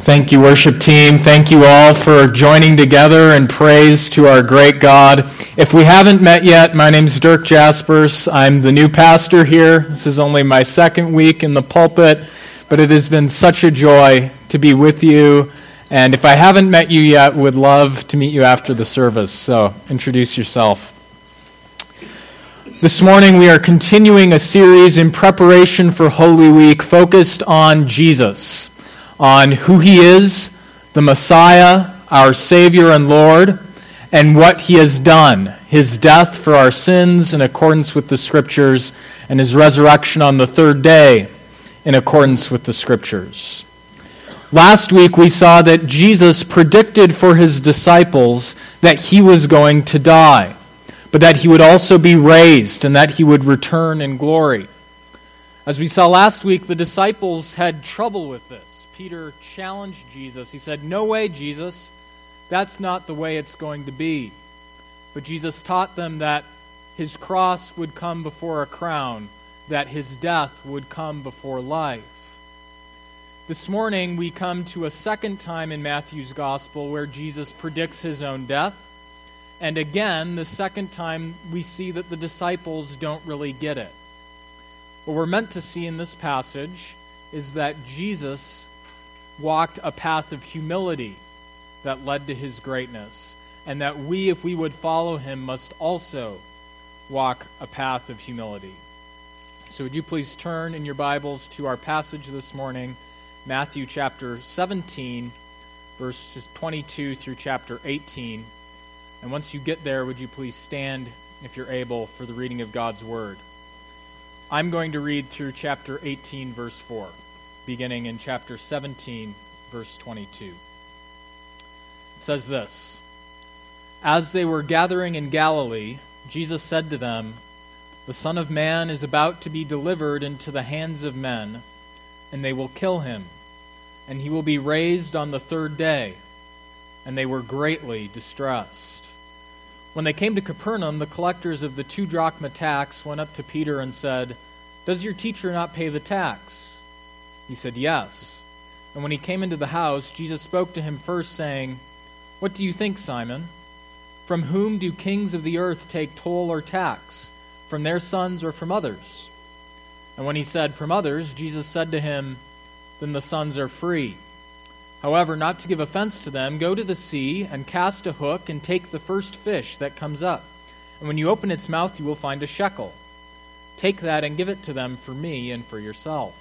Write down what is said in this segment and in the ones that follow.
Thank you, worship team. Thank you all for joining together in praise to our great God. If we haven't met yet, my name is Dirk Jaspers. I'm the new pastor here. This is only my second week in the pulpit, but it has been such a joy to be with you. And if I haven't met you yet, would love to meet you after the service. So introduce yourself. This morning, we are continuing a series in preparation for Holy Week focused on Jesus on who he is, the Messiah, our Savior and Lord, and what he has done his death for our sins in accordance with the Scriptures, and his resurrection on the third day in accordance with the Scriptures. Last week we saw that Jesus predicted for his disciples that he was going to die, but that he would also be raised and that he would return in glory. As we saw last week, the disciples had trouble with this. Peter challenged Jesus. He said, No way, Jesus. That's not the way it's going to be. But Jesus taught them that his cross would come before a crown, that his death would come before life. This morning, we come to a second time in Matthew's gospel where Jesus predicts his own death. And again, the second time, we see that the disciples don't really get it. What we're meant to see in this passage is that Jesus walked a path of humility that led to his greatness, and that we, if we would follow him, must also walk a path of humility. So, would you please turn in your Bibles to our passage this morning, Matthew chapter 17, verses 22 through chapter 18. And once you get there, would you please stand, if you're able, for the reading of God's Word? I'm going to read through chapter 18, verse 4 beginning in chapter 17, verse 22. It says this As they were gathering in Galilee, Jesus said to them, The Son of Man is about to be delivered into the hands of men, and they will kill him, and he will be raised on the third day. And they were greatly distressed. When they came to Capernaum, the collectors of the two drachma tax went up to Peter and said, Does your teacher not pay the tax? He said, Yes. And when he came into the house, Jesus spoke to him first, saying, What do you think, Simon? From whom do kings of the earth take toll or tax? From their sons or from others? And when he said, From others, Jesus said to him, Then the sons are free. However, not to give offense to them, go to the sea and cast a hook and take the first fish that comes up. And when you open its mouth, you will find a shekel. Take that and give it to them for me and for yourself.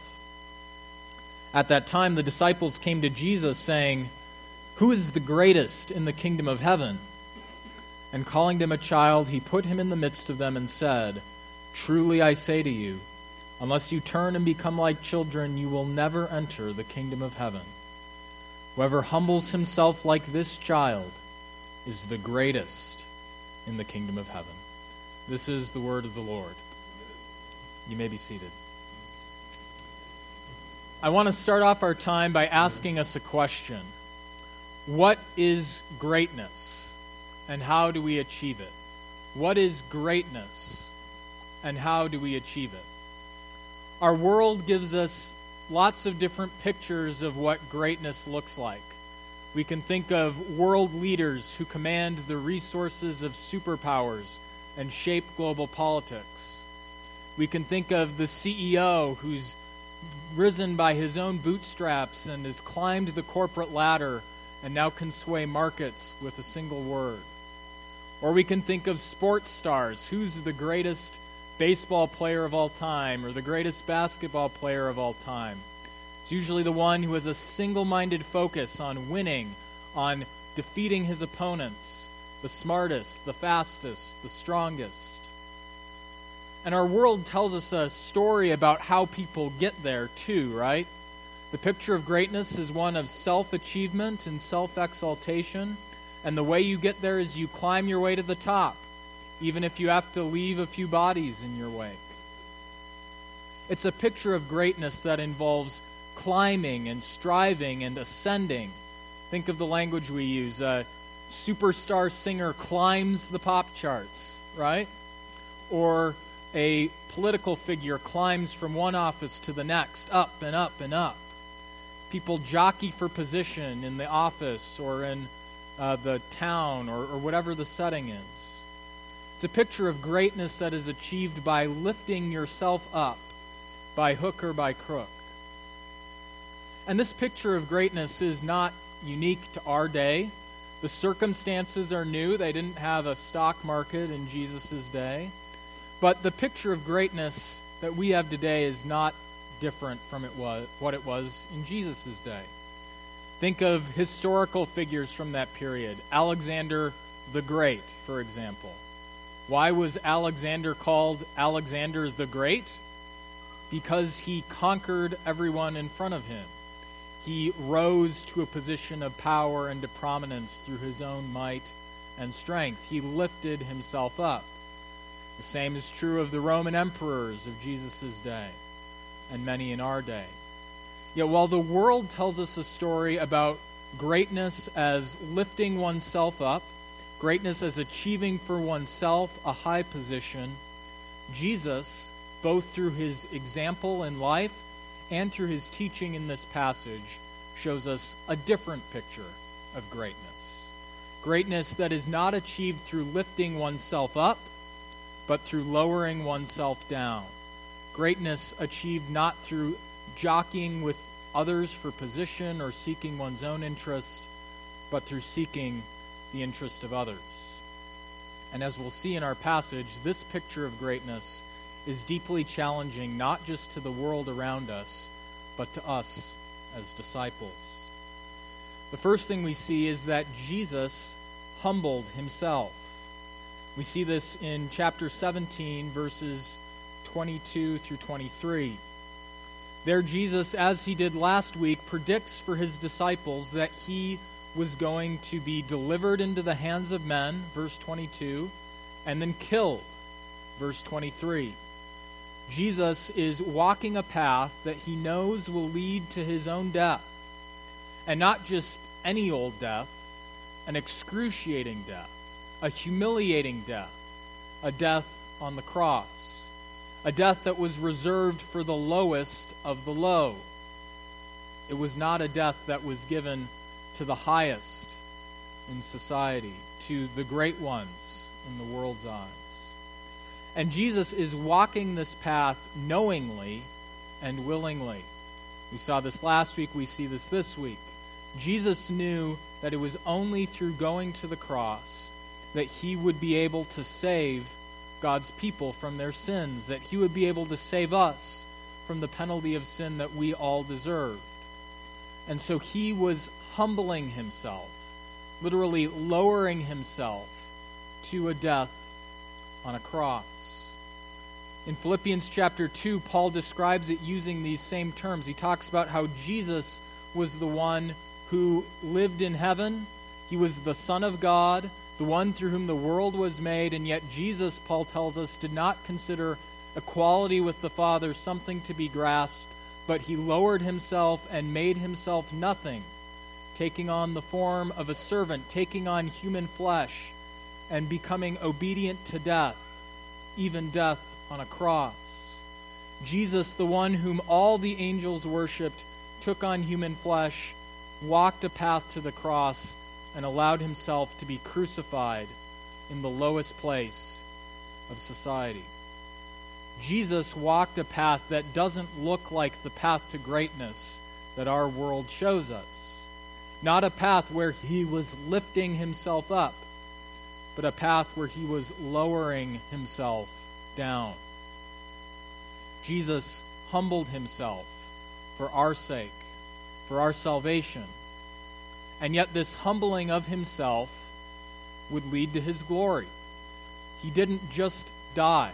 At that time, the disciples came to Jesus, saying, Who is the greatest in the kingdom of heaven? And calling him a child, he put him in the midst of them and said, Truly I say to you, unless you turn and become like children, you will never enter the kingdom of heaven. Whoever humbles himself like this child is the greatest in the kingdom of heaven. This is the word of the Lord. You may be seated. I want to start off our time by asking us a question What is greatness, and how do we achieve it? What is greatness, and how do we achieve it? Our world gives us lots of different pictures of what greatness looks like. We can think of world leaders who command the resources of superpowers and shape global politics. We can think of the CEO who's risen by his own bootstraps and has climbed the corporate ladder and now can sway markets with a single word. Or we can think of sports stars. Who's the greatest baseball player of all time or the greatest basketball player of all time? It's usually the one who has a single minded focus on winning, on defeating his opponents, the smartest, the fastest, the strongest. And our world tells us a story about how people get there, too, right? The picture of greatness is one of self achievement and self exaltation. And the way you get there is you climb your way to the top, even if you have to leave a few bodies in your wake. It's a picture of greatness that involves climbing and striving and ascending. Think of the language we use. A superstar singer climbs the pop charts, right? Or a political figure climbs from one office to the next, up and up and up. people jockey for position in the office or in uh, the town or, or whatever the setting is. It's a picture of greatness that is achieved by lifting yourself up by hook or by crook. And this picture of greatness is not unique to our day. The circumstances are new. They didn't have a stock market in Jesus' day. But the picture of greatness that we have today is not different from it was, what it was in Jesus' day. Think of historical figures from that period. Alexander the Great, for example. Why was Alexander called Alexander the Great? Because he conquered everyone in front of him. He rose to a position of power and to prominence through his own might and strength. He lifted himself up. The same is true of the Roman emperors of Jesus' day and many in our day. Yet while the world tells us a story about greatness as lifting oneself up, greatness as achieving for oneself a high position, Jesus, both through his example in life and through his teaching in this passage, shows us a different picture of greatness. Greatness that is not achieved through lifting oneself up, but through lowering oneself down. Greatness achieved not through jockeying with others for position or seeking one's own interest, but through seeking the interest of others. And as we'll see in our passage, this picture of greatness is deeply challenging not just to the world around us, but to us as disciples. The first thing we see is that Jesus humbled himself. We see this in chapter 17, verses 22 through 23. There, Jesus, as he did last week, predicts for his disciples that he was going to be delivered into the hands of men, verse 22, and then killed, verse 23. Jesus is walking a path that he knows will lead to his own death. And not just any old death, an excruciating death, a humiliating death, a death on the cross, a death that was reserved for the lowest of the low. It was not a death that was given to the highest in society, to the great ones in the world's eyes. And Jesus is walking this path knowingly and willingly. We saw this last week, we see this this week. Jesus knew that it was only through going to the cross that he would be able to save God's people from their sins, that he would be able to save us from the penalty of sin that we all deserved. And so he was humbling himself, literally lowering himself to a death on a cross. In Philippians chapter 2, Paul describes it using these same terms. He talks about how Jesus was the one who lived in heaven, he was the Son of God, the one through whom the world was made, and yet Jesus, Paul tells us, did not consider equality with the Father something to be grasped, but he lowered himself and made himself nothing, taking on the form of a servant, taking on human flesh, and becoming obedient to death, even death on a cross. Jesus, the one whom all the angels worshiped, took on human flesh, walked a path to the cross, and allowed himself to be crucified in the lowest place of society. Jesus walked a path that doesn't look like the path to greatness that our world shows us. Not a path where he was lifting himself up, but a path where he was lowering himself down. Jesus humbled himself for our sake, for our salvation. And yet, this humbling of himself would lead to his glory. He didn't just die,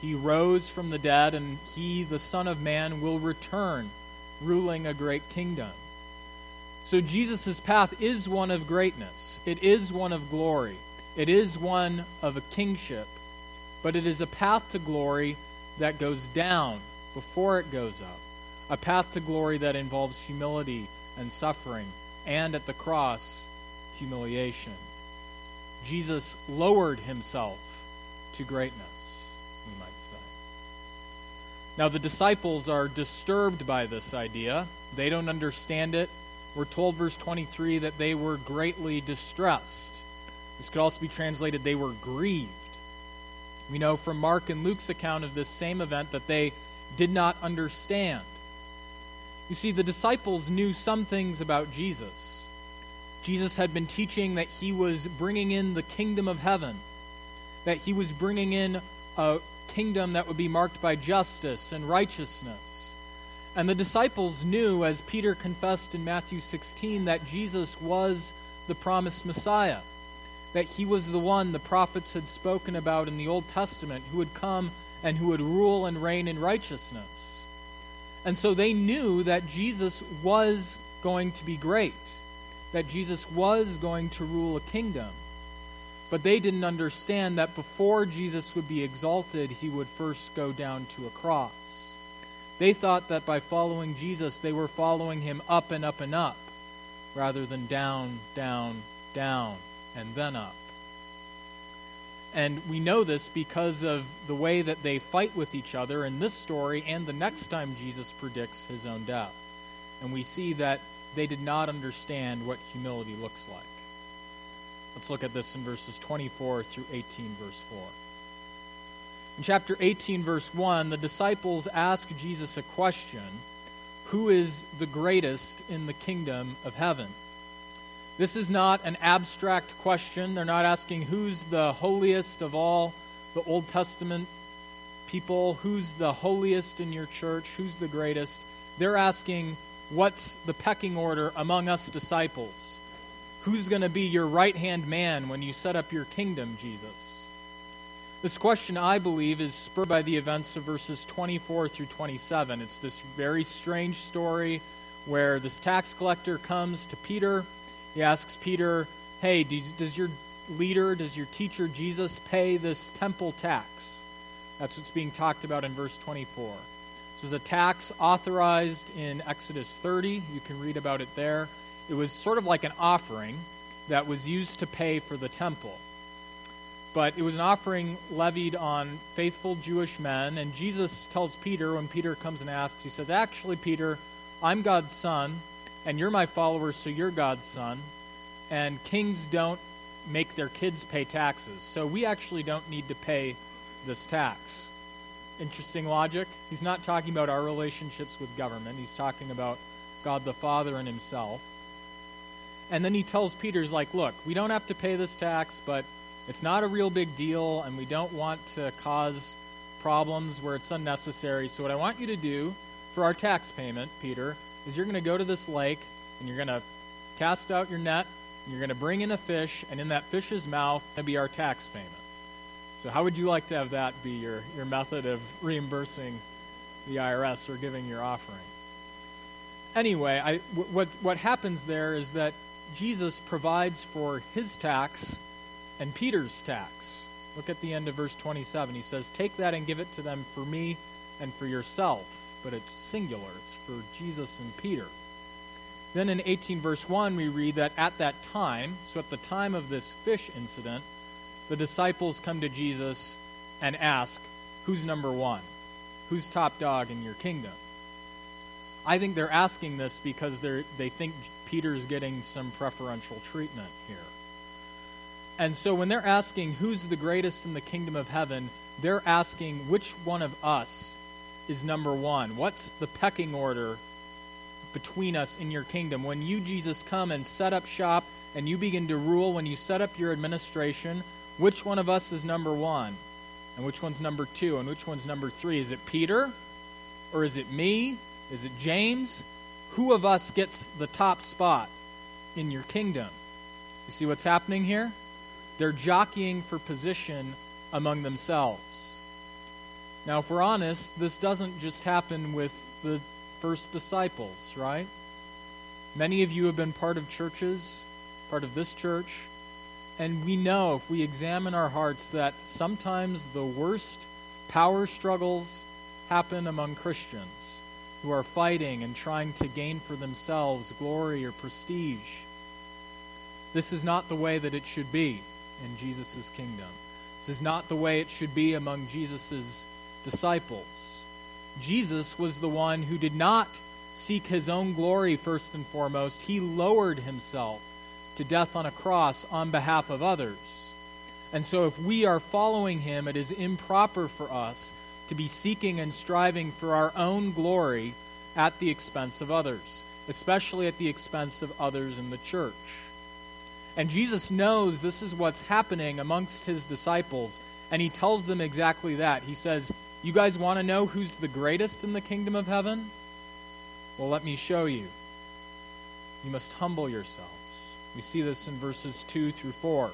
he rose from the dead, and he, the Son of Man, will return, ruling a great kingdom. So, Jesus' path is one of greatness, it is one of glory, it is one of a kingship. But it is a path to glory that goes down before it goes up, a path to glory that involves humility and suffering, and at the cross, humiliation. Jesus lowered himself to greatness, we might say. Now, the disciples are disturbed by this idea. They don't understand it. We're told, verse 23, that they were greatly distressed. This could also be translated, they were grieved. We know from Mark and Luke's account of this same event that they did not understand. You see, the disciples knew some things about Jesus. Jesus had been teaching that he was bringing in the kingdom of heaven, that he was bringing in a kingdom that would be marked by justice and righteousness. And the disciples knew, as Peter confessed in Matthew 16, that Jesus was the promised Messiah, that he was the one the prophets had spoken about in the Old Testament who would come and who would rule and reign in righteousness. And so they knew that Jesus was going to be great, that Jesus was going to rule a kingdom. But they didn't understand that before Jesus would be exalted, he would first go down to a cross. They thought that by following Jesus, they were following him up and up and up, rather than down, down, down, and then up. And we know this because of the way that they fight with each other in this story and the next time Jesus predicts his own death. And we see that they did not understand what humility looks like. Let's look at this in verses 24 through 18, verse 4. In chapter 18, verse 1, the disciples ask Jesus a question Who is the greatest in the kingdom of heaven? This is not an abstract question. They're not asking who's the holiest of all the Old Testament people, who's the holiest in your church, who's the greatest. They're asking, what's the pecking order among us disciples? Who's going to be your right hand man when you set up your kingdom, Jesus? This question, I believe, is spurred by the events of verses 24 through 27. It's this very strange story where this tax collector comes to Peter. He asks Peter, Hey, does your leader, does your teacher Jesus pay this temple tax? That's what's being talked about in verse 24. This was a tax authorized in Exodus 30. You can read about it there. It was sort of like an offering that was used to pay for the temple. But it was an offering levied on faithful Jewish men. And Jesus tells Peter, when Peter comes and asks, he says, Actually, Peter, I'm God's son, and you're my follower, so you're God's son. And kings don't make their kids pay taxes. So we actually don't need to pay this tax. Interesting logic. He's not talking about our relationships with government, he's talking about God the Father and himself. And then he tells Peter, he's like, look, we don't have to pay this tax, but it's not a real big deal, and we don't want to cause problems where it's unnecessary. So, what I want you to do for our tax payment, Peter, is you're going to go to this lake and you're going to cast out your net, and you're going to bring in a fish, and in that fish's mouth, to be our tax payment. So, how would you like to have that be your, your method of reimbursing the IRS or giving your offering? Anyway, I, what, what happens there is that Jesus provides for his tax and Peter's tax. Look at the end of verse 27. He says, Take that and give it to them for me and for yourself. But it's singular, it's for Jesus and Peter. Then in 18 verse 1, we read that at that time, so at the time of this fish incident, the disciples come to Jesus and ask, Who's number one? Who's top dog in your kingdom? I think they're asking this because they they think Peter's getting some preferential treatment here. And so when they're asking who's the greatest in the kingdom of heaven, they're asking which one of us is number one. What's the pecking order between us in your kingdom? When you, Jesus, come and set up shop and you begin to rule, when you set up your administration, which one of us is number one? And which one's number two? And which one's number three? Is it Peter? Or is it me? Is it James? who of us gets the top spot in your kingdom? You see what's happening here? They're jockeying for position among themselves. Now, if we're honest, this doesn't just happen with the first disciples, right? Many of you have been part of churches, part of this church, and we know if we examine our hearts that sometimes the worst power struggles happen among Christians who are fighting and trying to gain for themselves glory or prestige. This is not the way that it should be in Jesus' kingdom. This is not the way it should be among Jesus' disciples. Jesus was the one who did not seek his own glory first and foremost. He lowered himself to death on a cross on behalf of others. And so, if we are following him, it is improper for us to be seeking and striving for our own glory at the expense of others, especially at the expense of others in the church. And Jesus knows this is what's happening amongst his disciples, and he tells them exactly that. He says, You guys want to know who's the greatest in the kingdom of heaven? Well, let me show you. You must humble yourselves. We see this in verses 2 through 4.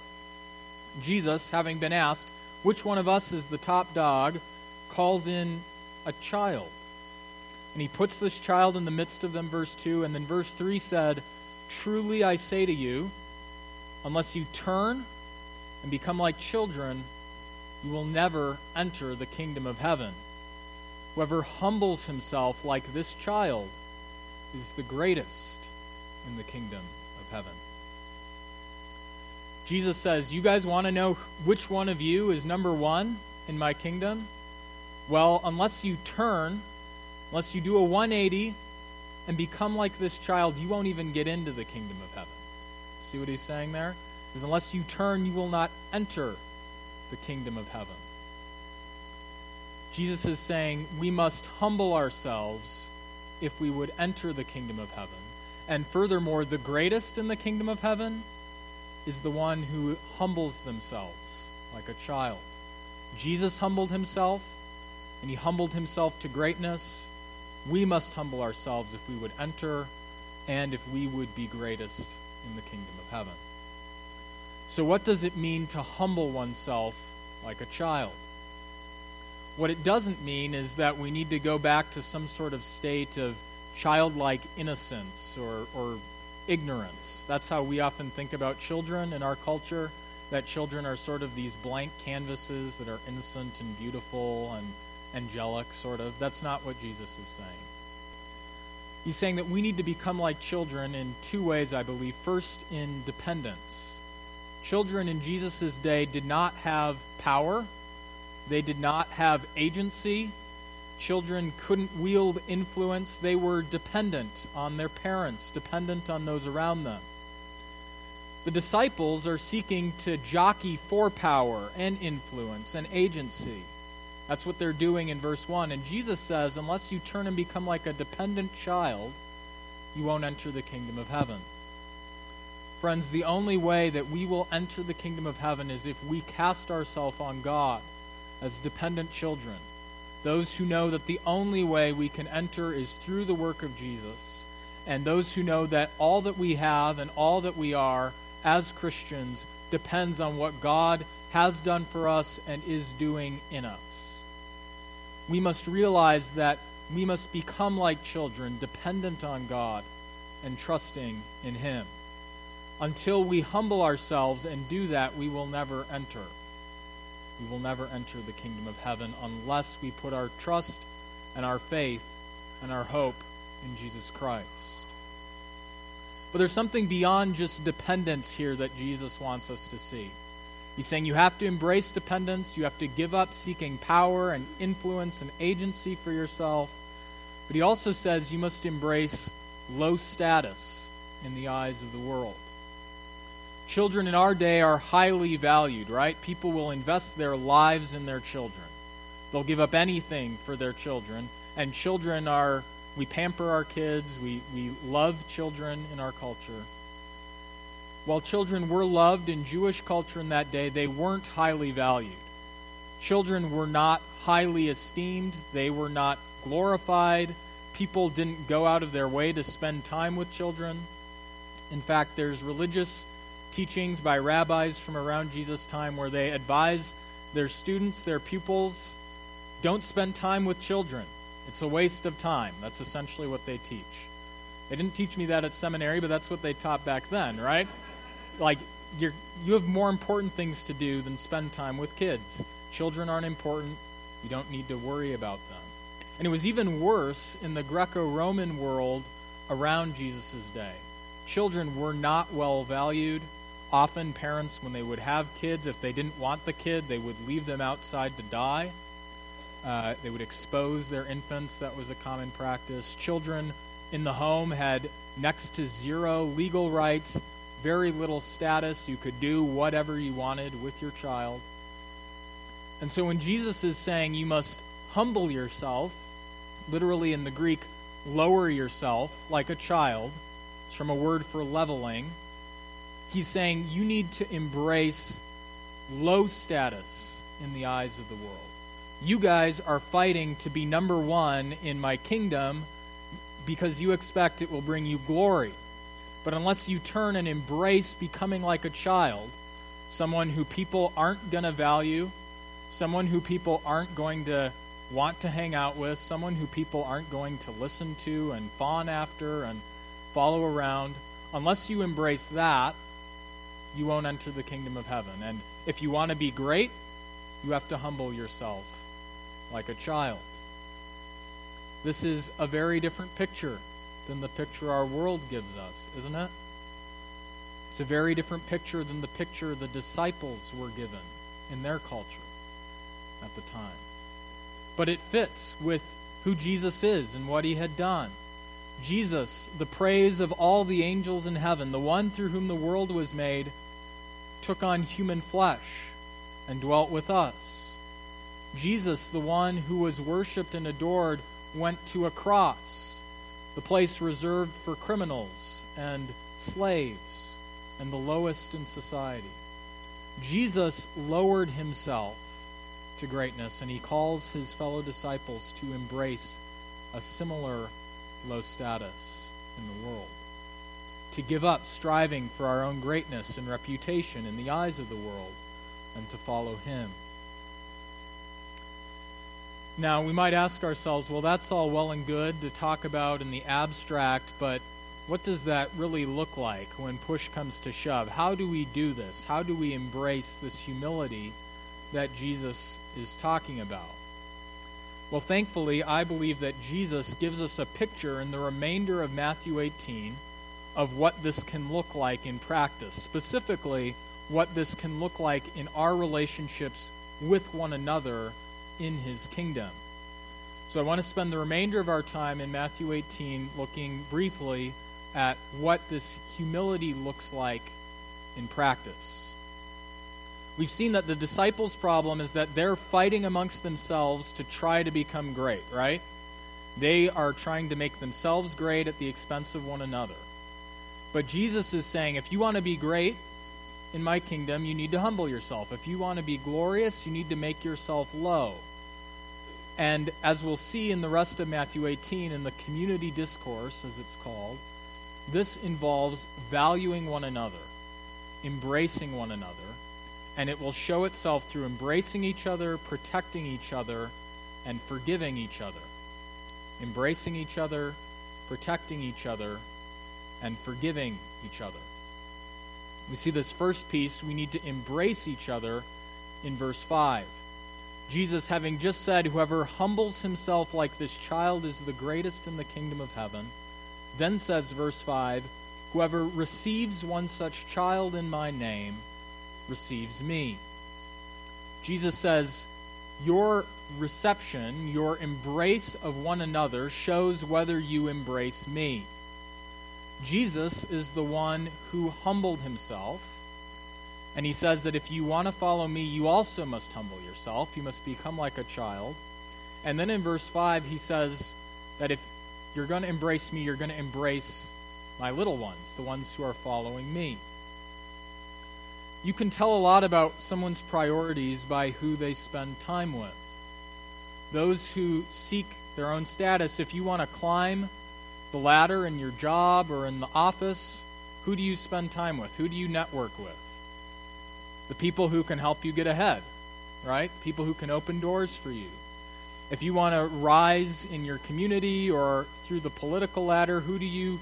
Jesus, having been asked, Which one of us is the top dog? calls in a child. And he puts this child in the midst of them, verse 2. And then verse 3 said, Truly I say to you, unless you turn and become like children, you will never enter the kingdom of heaven. Whoever humbles himself like this child is the greatest in the kingdom of heaven. Jesus says, You guys want to know which one of you is number one in my kingdom? Well, unless you turn, unless you do a 180 and become like this child, you won't even get into the kingdom of heaven. See what he's saying there? Because unless you turn, you will not enter the kingdom of heaven. Jesus is saying we must humble ourselves if we would enter the kingdom of heaven. And furthermore, the greatest in the kingdom of heaven is the one who humbles themselves like a child. Jesus humbled himself, and he humbled himself to greatness. We must humble ourselves if we would enter and if we would be greatest in the kingdom of heaven. So, what does it mean to humble oneself like a child? What it doesn't mean is that we need to go back to some sort of state of childlike innocence or, or ignorance. That's how we often think about children in our culture, that children are sort of these blank canvases that are innocent and beautiful and angelic, sort of. That's not what Jesus is saying. He's saying that we need to become like children in two ways, I believe. First, in dependence. Children in Jesus' day did not have power, they did not have agency. Children couldn't wield influence. They were dependent on their parents, dependent on those around them. The disciples are seeking to jockey for power and influence and agency. That's what they're doing in verse 1. And Jesus says, unless you turn and become like a dependent child, you won't enter the kingdom of heaven. Friends, the only way that we will enter the kingdom of heaven is if we cast ourselves on God as dependent children, those who know that the only way we can enter is through the work of Jesus, and those who know that all that we have and all that we are as Christians depends on what God has done for us and is doing in us. We must realize that we must become like children, dependent on God and trusting in Him. Until we humble ourselves and do that, we will never enter. We will never enter the kingdom of heaven unless we put our trust and our faith and our hope in Jesus Christ. But there's something beyond just dependence here that Jesus wants us to see. He's saying you have to embrace dependence, you have to give up seeking power and influence and agency for yourself. But he also says you must embrace low status in the eyes of the world. Children in our day are highly valued, right? People will invest their lives in their children. They'll give up anything for their children. And children are, we pamper our kids, we, we love children in our culture. While children were loved in Jewish culture in that day, they weren't highly valued. Children were not highly esteemed, they were not glorified. People didn't go out of their way to spend time with children. In fact, there's religious teachings by rabbis from around Jesus' time where they advise their students, their pupils, don't spend time with children. It's a waste of time. That's essentially what they teach. They didn't teach me that at seminary, but that's what they taught back then, right? Like, you're, you have more important things to do than spend time with kids. Children aren't important. You don't need to worry about them. And it was even worse in the Greco Roman world around Jesus' day. Children were not well valued Often, parents, when they would have kids, if they didn't want the kid, they would leave them outside to die. Uh, they would expose their infants. That was a common practice. Children in the home had next to zero legal rights, very little status. You could do whatever you wanted with your child. And so when Jesus is saying you must humble yourself, literally in the Greek, lower yourself like a child, it's from a word for leveling. He's saying you need to embrace low status in the eyes of the world. You guys are fighting to be number one in my kingdom because you expect it will bring you glory. But unless you turn and embrace becoming like a child, someone who people aren't going to value, someone who people aren't going to want to hang out with, someone who people aren't going to listen to and fawn after and follow around, unless you embrace that, you won't enter the kingdom of heaven. And if you want to be great, you have to humble yourself like a child. This is a very different picture than the picture our world gives us, isn't it? It's a very different picture than the picture the disciples were given in their culture at the time. But it fits with who Jesus is and what he had done. Jesus, the praise of all the angels in heaven, the one through whom the world was made, took on human flesh and dwelt with us. Jesus, the one who was worshiped and adored, went to a cross, the place reserved for criminals and slaves and the lowest in society. Jesus lowered himself to greatness, and he calls his fellow disciples to embrace a similar low status in the world. To give up striving for our own greatness and reputation in the eyes of the world, and to follow him. Now, we might ask ourselves, well, that's all well and good to talk about in the abstract, but what does that really look like when push comes to shove? How do we do this? How do we embrace this humility that Jesus is talking about? Well, thankfully, I believe that Jesus gives us a picture in the remainder of Matthew 18 of what this can look like in practice, specifically, what this can look like in our relationships with one another in his kingdom. So I want to spend the remainder of our time in Matthew 18 looking briefly at what this humility looks like in practice. We've seen that the disciples' problem is that they're fighting amongst themselves to try to become great, right? They are trying to make themselves great at the expense of one another. But Jesus is saying if you want to be great in my kingdom, you need to humble yourself. If you want to be glorious, you need to make yourself low. And as we'll see in the rest of Matthew 18, in the community discourse, as it's called, this involves valuing one another, embracing one another, and it will show itself through embracing each other, protecting each other, and forgiving each other. Embracing each other, protecting each other, and forgiving each other. We see this first piece, we need to embrace each other in verse 5. Jesus, having just said, Whoever humbles himself like this child is the greatest in the kingdom of heaven, then says, verse 5, Whoever receives one such child in my name receives me. Jesus says, Your reception, your embrace of one another shows whether you embrace me. Jesus is the one who humbled himself and he says that if you want to follow me, you also must humble yourself. You must become like a child. And then in verse 5, he says that if you're going to embrace me, you're going to embrace my little ones, the ones who are following me. You can tell a lot about someone's priorities by who they spend time with. Those who seek their own status, if you want to climb the ladder in your job or in the office, who do you spend time with? Who do you network with? the people who can help you get ahead, right? People who can open doors for you. If you want to rise in your community or through the political ladder, who do you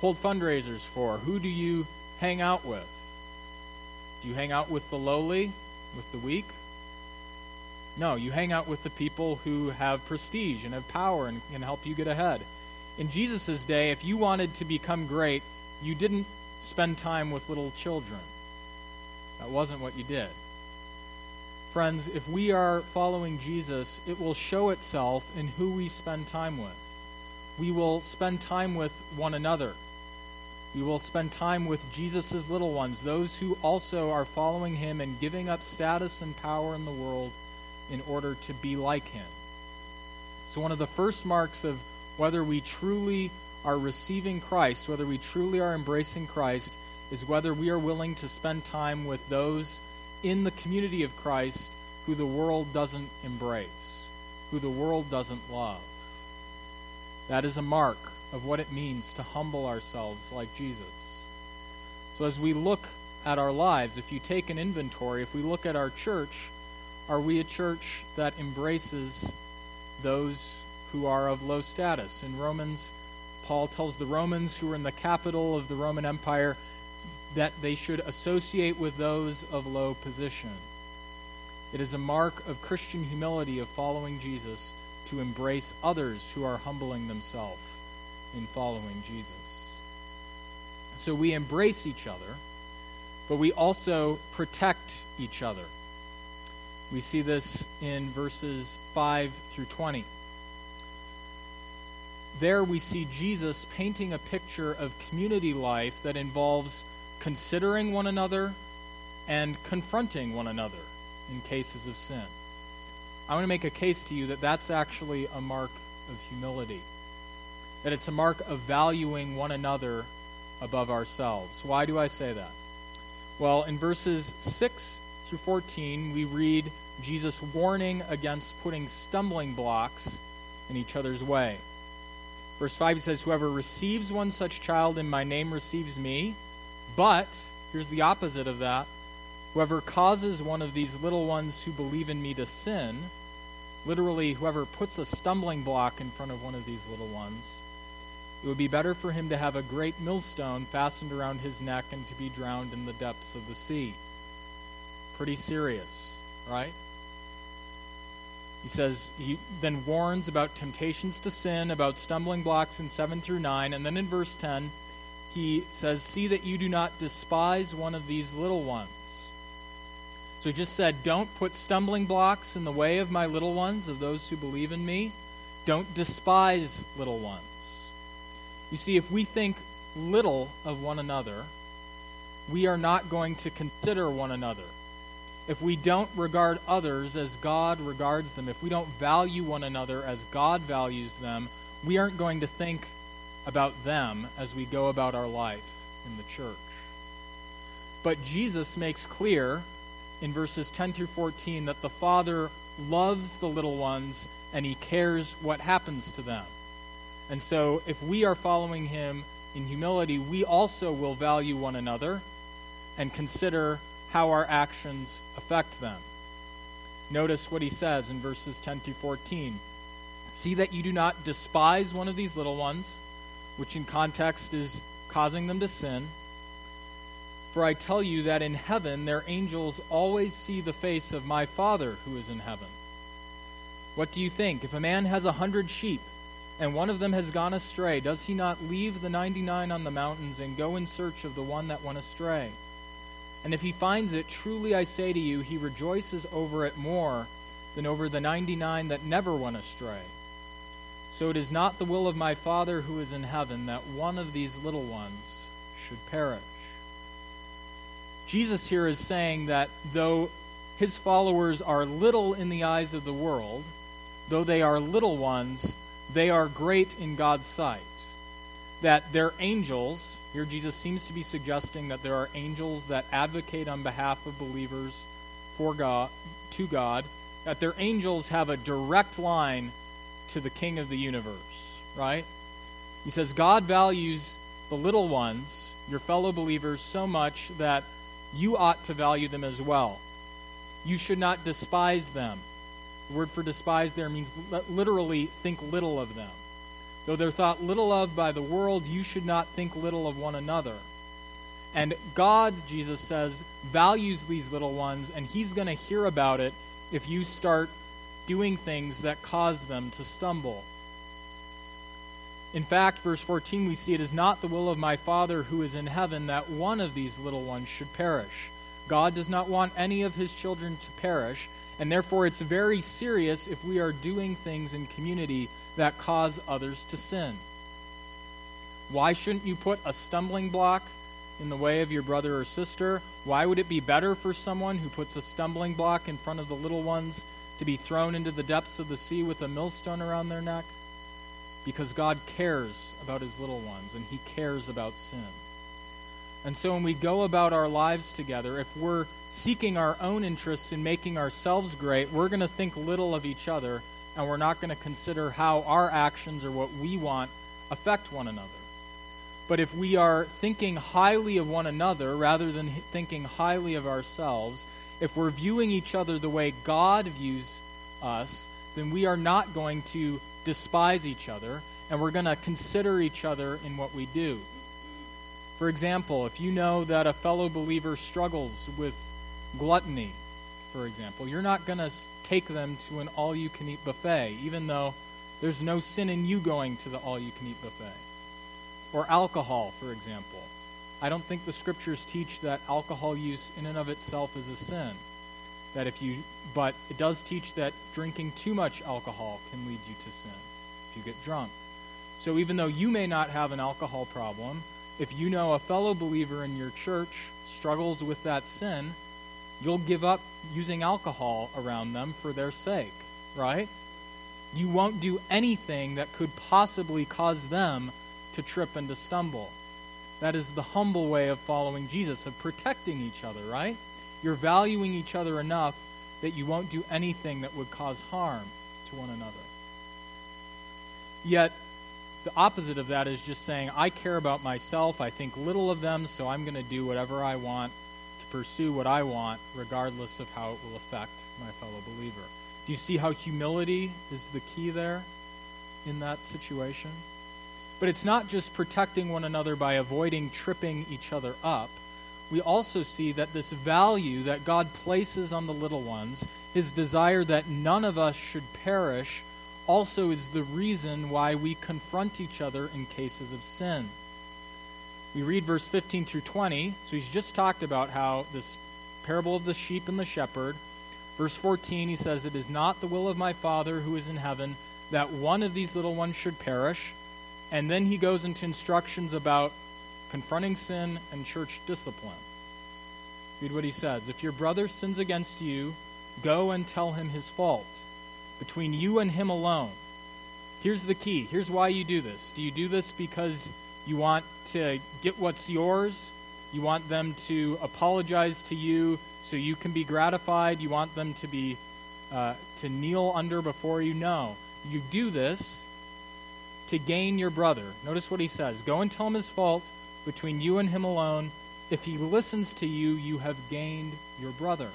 hold fundraisers for? Who do you hang out with? Do you hang out with the lowly, with the weak? No, you hang out with the people who have prestige and have power and can help you get ahead. In Jesus' day, if you wanted to become great, you didn't spend time with little children. That wasn't what you did. Friends, if we are following Jesus, it will show itself in who we spend time with. We will spend time with one another. We will spend time with Jesus' little ones, those who also are following him and giving up status and power in the world in order to be like him. So, one of the first marks of whether we truly are receiving Christ, whether we truly are embracing Christ, is whether we are willing to spend time with those in the community of Christ who the world doesn't embrace, who the world doesn't love. That is a mark of what it means to humble ourselves like Jesus. So, as we look at our lives, if you take an inventory, if we look at our church, are we a church that embraces those who are of low status? In Romans, Paul tells the Romans who are in the capital of the Roman Empire that they should associate with those of low position. It is a mark of Christian humility of following Jesus to embrace others who are humbling themselves in following Jesus. So we embrace each other, but we also protect each other. We see this in verses 5 through 20. There we see Jesus painting a picture of community life that involves considering one another and confronting one another in cases of sin. I want to make a case to you that that's actually a mark of humility, that it's a mark of valuing one another above ourselves. Why do I say that? Well, in verses 6 through 14, we read Jesus warning against putting stumbling blocks in each other's way. Verse 5 says, Whoever receives one such child in my name receives me. But, here's the opposite of that whoever causes one of these little ones who believe in me to sin, literally, whoever puts a stumbling block in front of one of these little ones, it would be better for him to have a great millstone fastened around his neck and to be drowned in the depths of the sea. Pretty serious, right? He says, he then warns about temptations to sin, about stumbling blocks in 7 through 9, and then in verse 10, he says, See that you do not despise one of these little ones. So he just said, Don't put stumbling blocks in the way of my little ones, of those who believe in me. Don't despise little ones. You see, if we think little of one another, we are not going to consider one another. If we don't regard others as God regards them, if we don't value one another as God values them, we aren't going to think about them as we go about our life in the church. But Jesus makes clear in verses 10 through 14 that the Father loves the little ones and he cares what happens to them. And so if we are following him in humility, we also will value one another and consider how our actions affect them. Notice what he says in verses 10 through 14. See that you do not despise one of these little ones which in context is causing them to sin. For I tell you that in heaven their angels always see the face of my Father who is in heaven. What do you think? If a man has a hundred sheep, and one of them has gone astray, does he not leave the ninety nine on the mountains and go in search of the one that went astray? And if he finds it, truly I say to you, he rejoices over it more than over the ninety nine that never went astray. So it is not the will of my Father who is in heaven that one of these little ones should perish. Jesus here is saying that though his followers are little in the eyes of the world, though they are little ones, they are great in God's sight. That they're angels, here Jesus seems to be suggesting that there are angels that advocate on behalf of believers for God to God, that their angels have a direct line to the King of the universe, right? He says, God values the little ones, your fellow believers, so much that you ought to value them as well. You should not despise them. The word for despise there means literally think little of them. Though they're thought little of by the world, you should not think little of one another. And God, Jesus says, values these little ones, and He's going to hear about it if you start doing things that cause them to stumble. In fact, verse 14, we see it is not the will of my Father who is in heaven that one of these little ones should perish. God does not want any of his children to perish. And therefore, it's very serious if we are doing things in community that cause others to sin. Why shouldn't you put a stumbling block in the way of your brother or sister? Why would it be better for someone who puts a stumbling block in front of the little ones to be thrown into the depths of the sea with a millstone around their neck? Because God cares about his little ones and he cares about sin. And so when we go about our lives together, if we're seeking our own interests in making ourselves great, we're going to think little of each other and we're not going to consider how our actions or what we want affect one another. But if we are thinking highly of one another rather than thinking highly of ourselves, if we're viewing each other the way God views us, then we are not going to despise each other and we're going to consider each other in what we do. For example, if you know that a fellow believer struggles with gluttony, for example, you're not going to take them to an all you can eat buffet, even though there's no sin in you going to the all you can eat buffet. Or alcohol, for example. I don't think the scriptures teach that alcohol use in and of itself is a sin. That if you but it does teach that drinking too much alcohol can lead you to sin if you get drunk. So even though you may not have an alcohol problem, if you know a fellow believer in your church struggles with that sin, you'll give up using alcohol around them for their sake, right? You won't do anything that could possibly cause them to trip and to stumble. That is the humble way of following Jesus, of protecting each other, right? You're valuing each other enough that you won't do anything that would cause harm to one another. Yet, the opposite of that is just saying, I care about myself, I think little of them, so I'm going to do whatever I want pursue what I want, regardless of how it will affect my fellow believer. Do you see how humility is the key there in that situation? But it's not just protecting one another by avoiding tripping each other up. We also see that this value that God places on the little ones, his desire that none of us should perish, also is the reason why we confront each other in cases of sin. We read verse 15 through 20. So he's just talked about how this parable of the sheep and the shepherd. Verse 14, he says, It is not the will of my Father who is in heaven that one of these little ones should perish. And then he goes into instructions about confronting sin and church discipline. Read what he says If your brother sins against you, go and tell him his fault between you and Him alone. Here's the key. Here's why you do this. Do you do this because you want to get what's yours? You want them to apologize to you so you can be gratified? You want them to be uh, to kneel under before you? know. You do this to gain your brother. Notice what he says. Go and tell him his fault between you and him alone. If he listens to you, you have gained your brother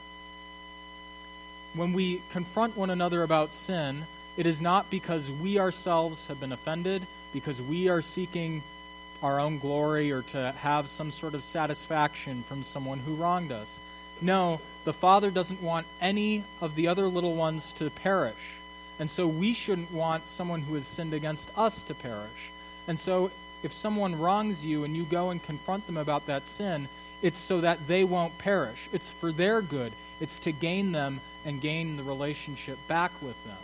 when we confront one another about sin, it is not because we ourselves have been offended, because we are seeking our own glory or to have some sort of satisfaction from someone who wronged us. No, the Father doesn't want any of the other little ones to perish. And so we shouldn't want someone who has sinned against us to perish. And so if someone wrongs you and you go and confront them about that sin, it's so that they won't perish. It's for their good. It's to gain them and gain the relationship back with them.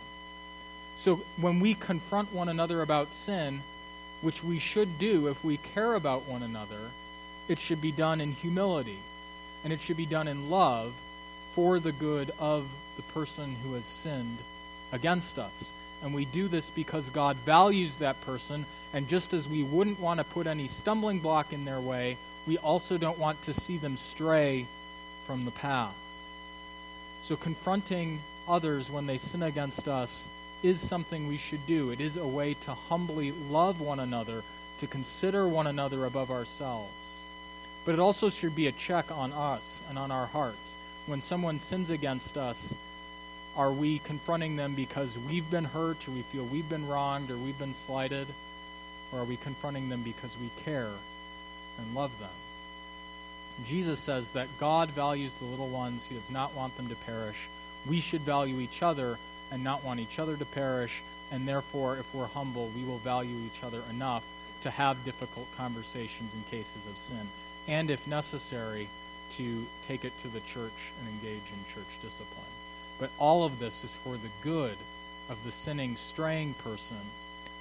So when we confront one another about sin, which we should do if we care about one another, it should be done in humility and it should be done in love for the good of the person who has sinned against us. And we do this because God values that person, and just as we wouldn't want to put any stumbling block in their way, we also don't want to see them stray from the path. So, confronting others when they sin against us is something we should do. It is a way to humbly love one another, to consider one another above ourselves. But it also should be a check on us and on our hearts. When someone sins against us, are we confronting them because we've been hurt, or we feel we've been wronged, or we've been slighted? Or are we confronting them because we care and love them? Jesus says that God values the little ones. He does not want them to perish. We should value each other and not want each other to perish. And therefore, if we're humble, we will value each other enough to have difficult conversations in cases of sin. And if necessary, to take it to the church and engage in church discipline. But all of this is for the good of the sinning, straying person,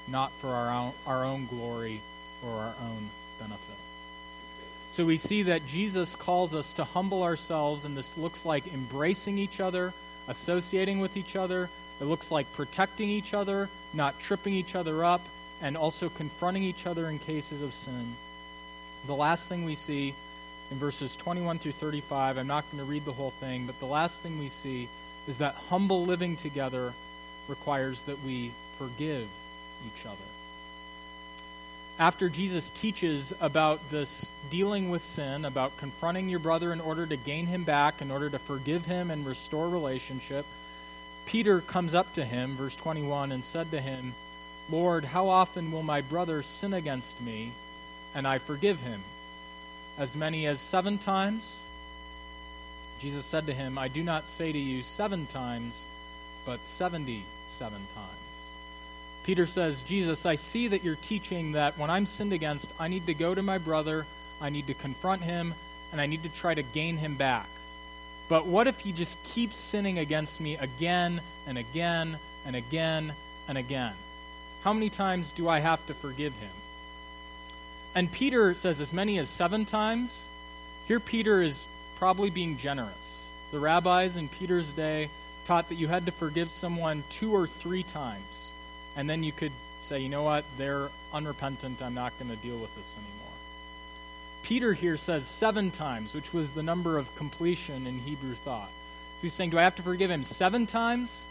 not for our own, our own glory or our own benefit. So we see that Jesus calls us to humble ourselves, and this looks like embracing each other, associating with each other. It looks like protecting each other, not tripping each other up, and also confronting each other in cases of sin. The last thing we see in verses 21 through 35, I'm not going to read the whole thing, but the last thing we see is that humble living together requires that we forgive each other after Jesus teaches about this dealing with sin, about confronting your brother in order to gain him back, in order to forgive him and restore relationship, Peter comes up to him, verse 21, and said to him, Lord, how often will my brother sin against me, and I forgive him? As many as seven times? Jesus said to him, I do not say to you seven times, but seventy seven times. Peter says, Jesus, I see that you're teaching that when I'm sinned against, I need to go to my brother, I need to confront him, and I need to try to gain him back. But what if he just keeps sinning against me again and again and again and again? How many times do I have to forgive him? And Peter says as many as seven times. Here, Peter is probably being generous. The rabbis in Peter's day taught that you had to forgive someone two or three times and then you could say, you know what, they're unrepentant, I'm not going to deal with this anymore. Peter here says seven times, which was the number of completion in Hebrew thought. He's saying, do I have to forgive him seven times?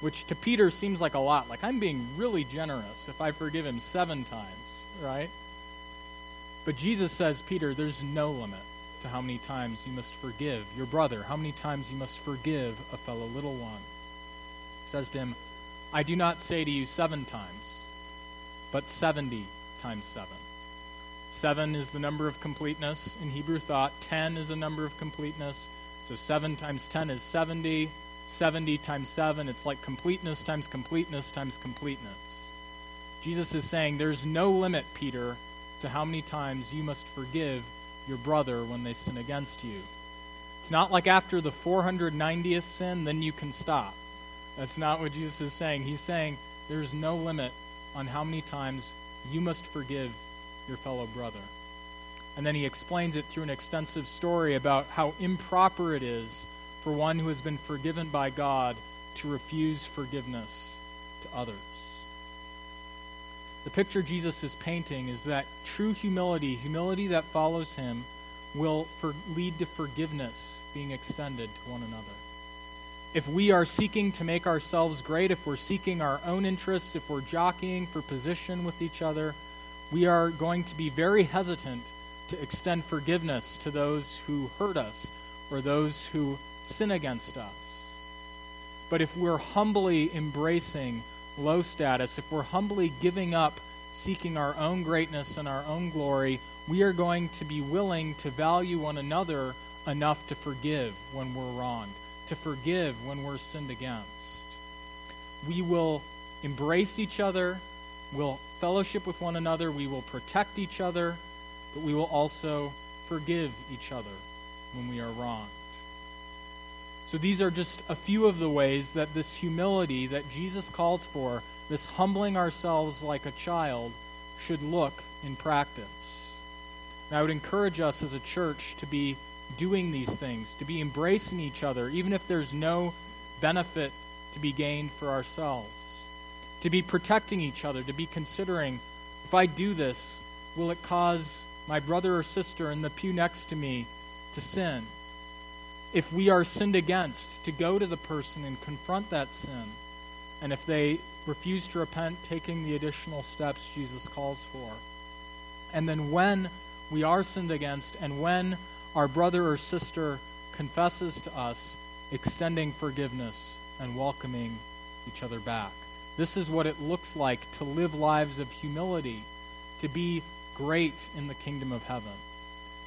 Which to Peter seems like a lot. Like, I'm being really generous if I forgive him seven times, right? But Jesus says, Peter, there's no limit to how many times you must forgive your brother, how many times you must forgive a fellow little one. He says to him, I do not say to you seven times, but 70 times seven. Seven is the number of completeness in Hebrew thought, 10 is a number of completeness. So 7 times 10 is 70. 70 times 7, it's like completeness times completeness times completeness. Jesus is saying there's no limit, Peter, to how many times you must forgive your brother when they sin against you. It's not like after the 490th sin, then you can stop. That's not what Jesus is saying. He's saying there's no limit on how many times you must forgive your fellow brother. And then he explains it through an extensive story about how improper it is for one who has been forgiven by God to refuse forgiveness to others. The picture Jesus is painting is that true humility, humility that follows him, will for, lead to forgiveness being extended to one another if we are seeking to make ourselves great, if we're seeking our own interests, if we're jockeying for position with each other, we are going to be very hesitant to extend forgiveness to those who hurt us or those who sin against us. But if we're humbly embracing low status, if we're humbly giving up seeking our own greatness and our own glory, we are going to be willing to value one another enough to forgive when we're wronged to forgive when we're sinned against. We will embrace each other, we'll fellowship with one another, we will protect each other, but we will also forgive each other when we are wronged. So these are just a few of the ways that this humility that Jesus calls for, this humbling ourselves like a child, should look in practice. And I would encourage us as a church to be doing these things, to be embracing each other, even if there's no benefit to be gained for ourselves, to be protecting each other, to be considering if I do this, will it cause my brother or sister in the pew next to me to sin? If we are sinned against, to go to the person and confront that sin. And if they refuse to repent, taking the additional steps Jesus calls for. And then when we are sinned against and when our brother or sister confesses to us, extending forgiveness and welcoming each other back. This is what it looks like to live lives of humility, to be great in the kingdom of heaven.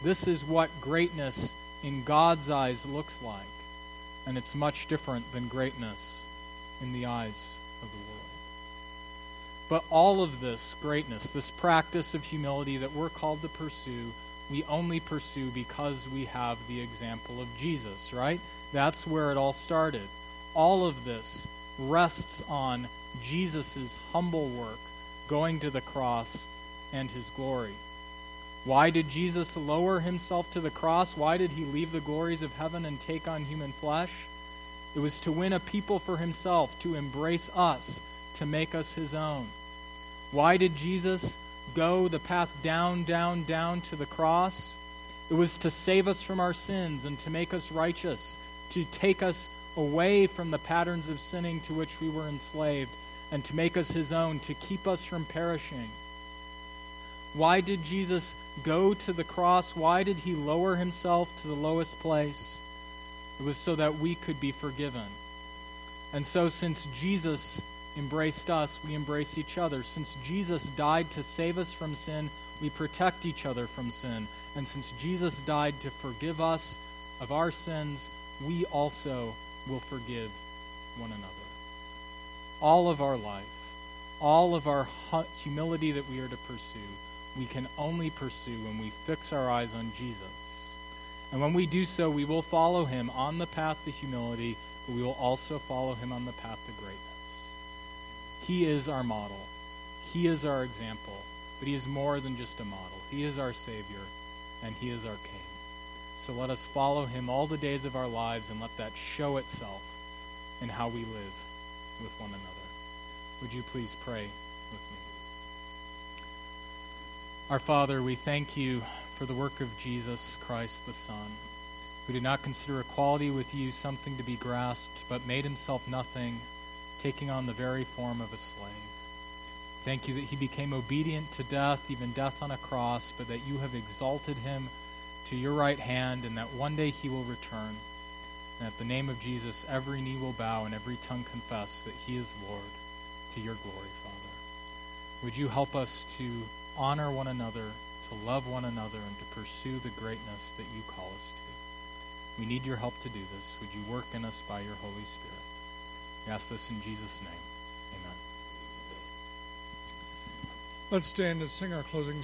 This is what greatness in God's eyes looks like, and it's much different than greatness in the eyes of the world. But all of this greatness, this practice of humility that we're called to pursue, we only pursue because we have the example of Jesus, right? That's where it all started. all of this rests on Jesus' humble work, going to the cross, and his glory. Why did Jesus lower himself to the cross? Why did he leave the glories of heaven and take on human flesh? It was to win a people for himself, to embrace us, to make us his own. Why did Jesus go the path down, down, down to the cross? It was to save us from our sins and to make us righteous, to take us away from the patterns of sinning to which we were enslaved, and to make us his own, to keep us from perishing. Why did Jesus go to the cross? Why did he lower himself to the lowest place? It was so that we could be forgiven. And so, since Jesus embraced us, we embrace each other. Since Jesus died to save us from sin, we protect each other from sin. And since Jesus died to forgive us of our sins, we also will forgive one another. All of our life, all of our humility that we are to pursue, we can only pursue when we fix our eyes on Jesus. And when we do so, we will follow him on the path to humility, but we will also follow him on the path to greatness. He is our model, he is our example, but he is more than just a model. He is our Savior, and he is our King. So let us follow him all the days of our lives and let that show itself in how we live with one another. Would you please pray with me? Our Father, we thank you for the work of Jesus Christ the Son, who did not consider equality with you something to be grasped, but made himself nothing, taking on the very form of a slave. Thank you that he became obedient to death, even death on a cross, but that you have exalted him to your right hand, and that one day he will return. And at the name of Jesus, every knee will bow and every tongue confess that he is Lord to your glory, Father. Would you help us to honor one another, to love one another, and to pursue the greatness that you call us to? We need your help to do this. Would you work in us by your Holy Spirit? We ask this in Jesus' name. Amen. Let's stand and sing our closing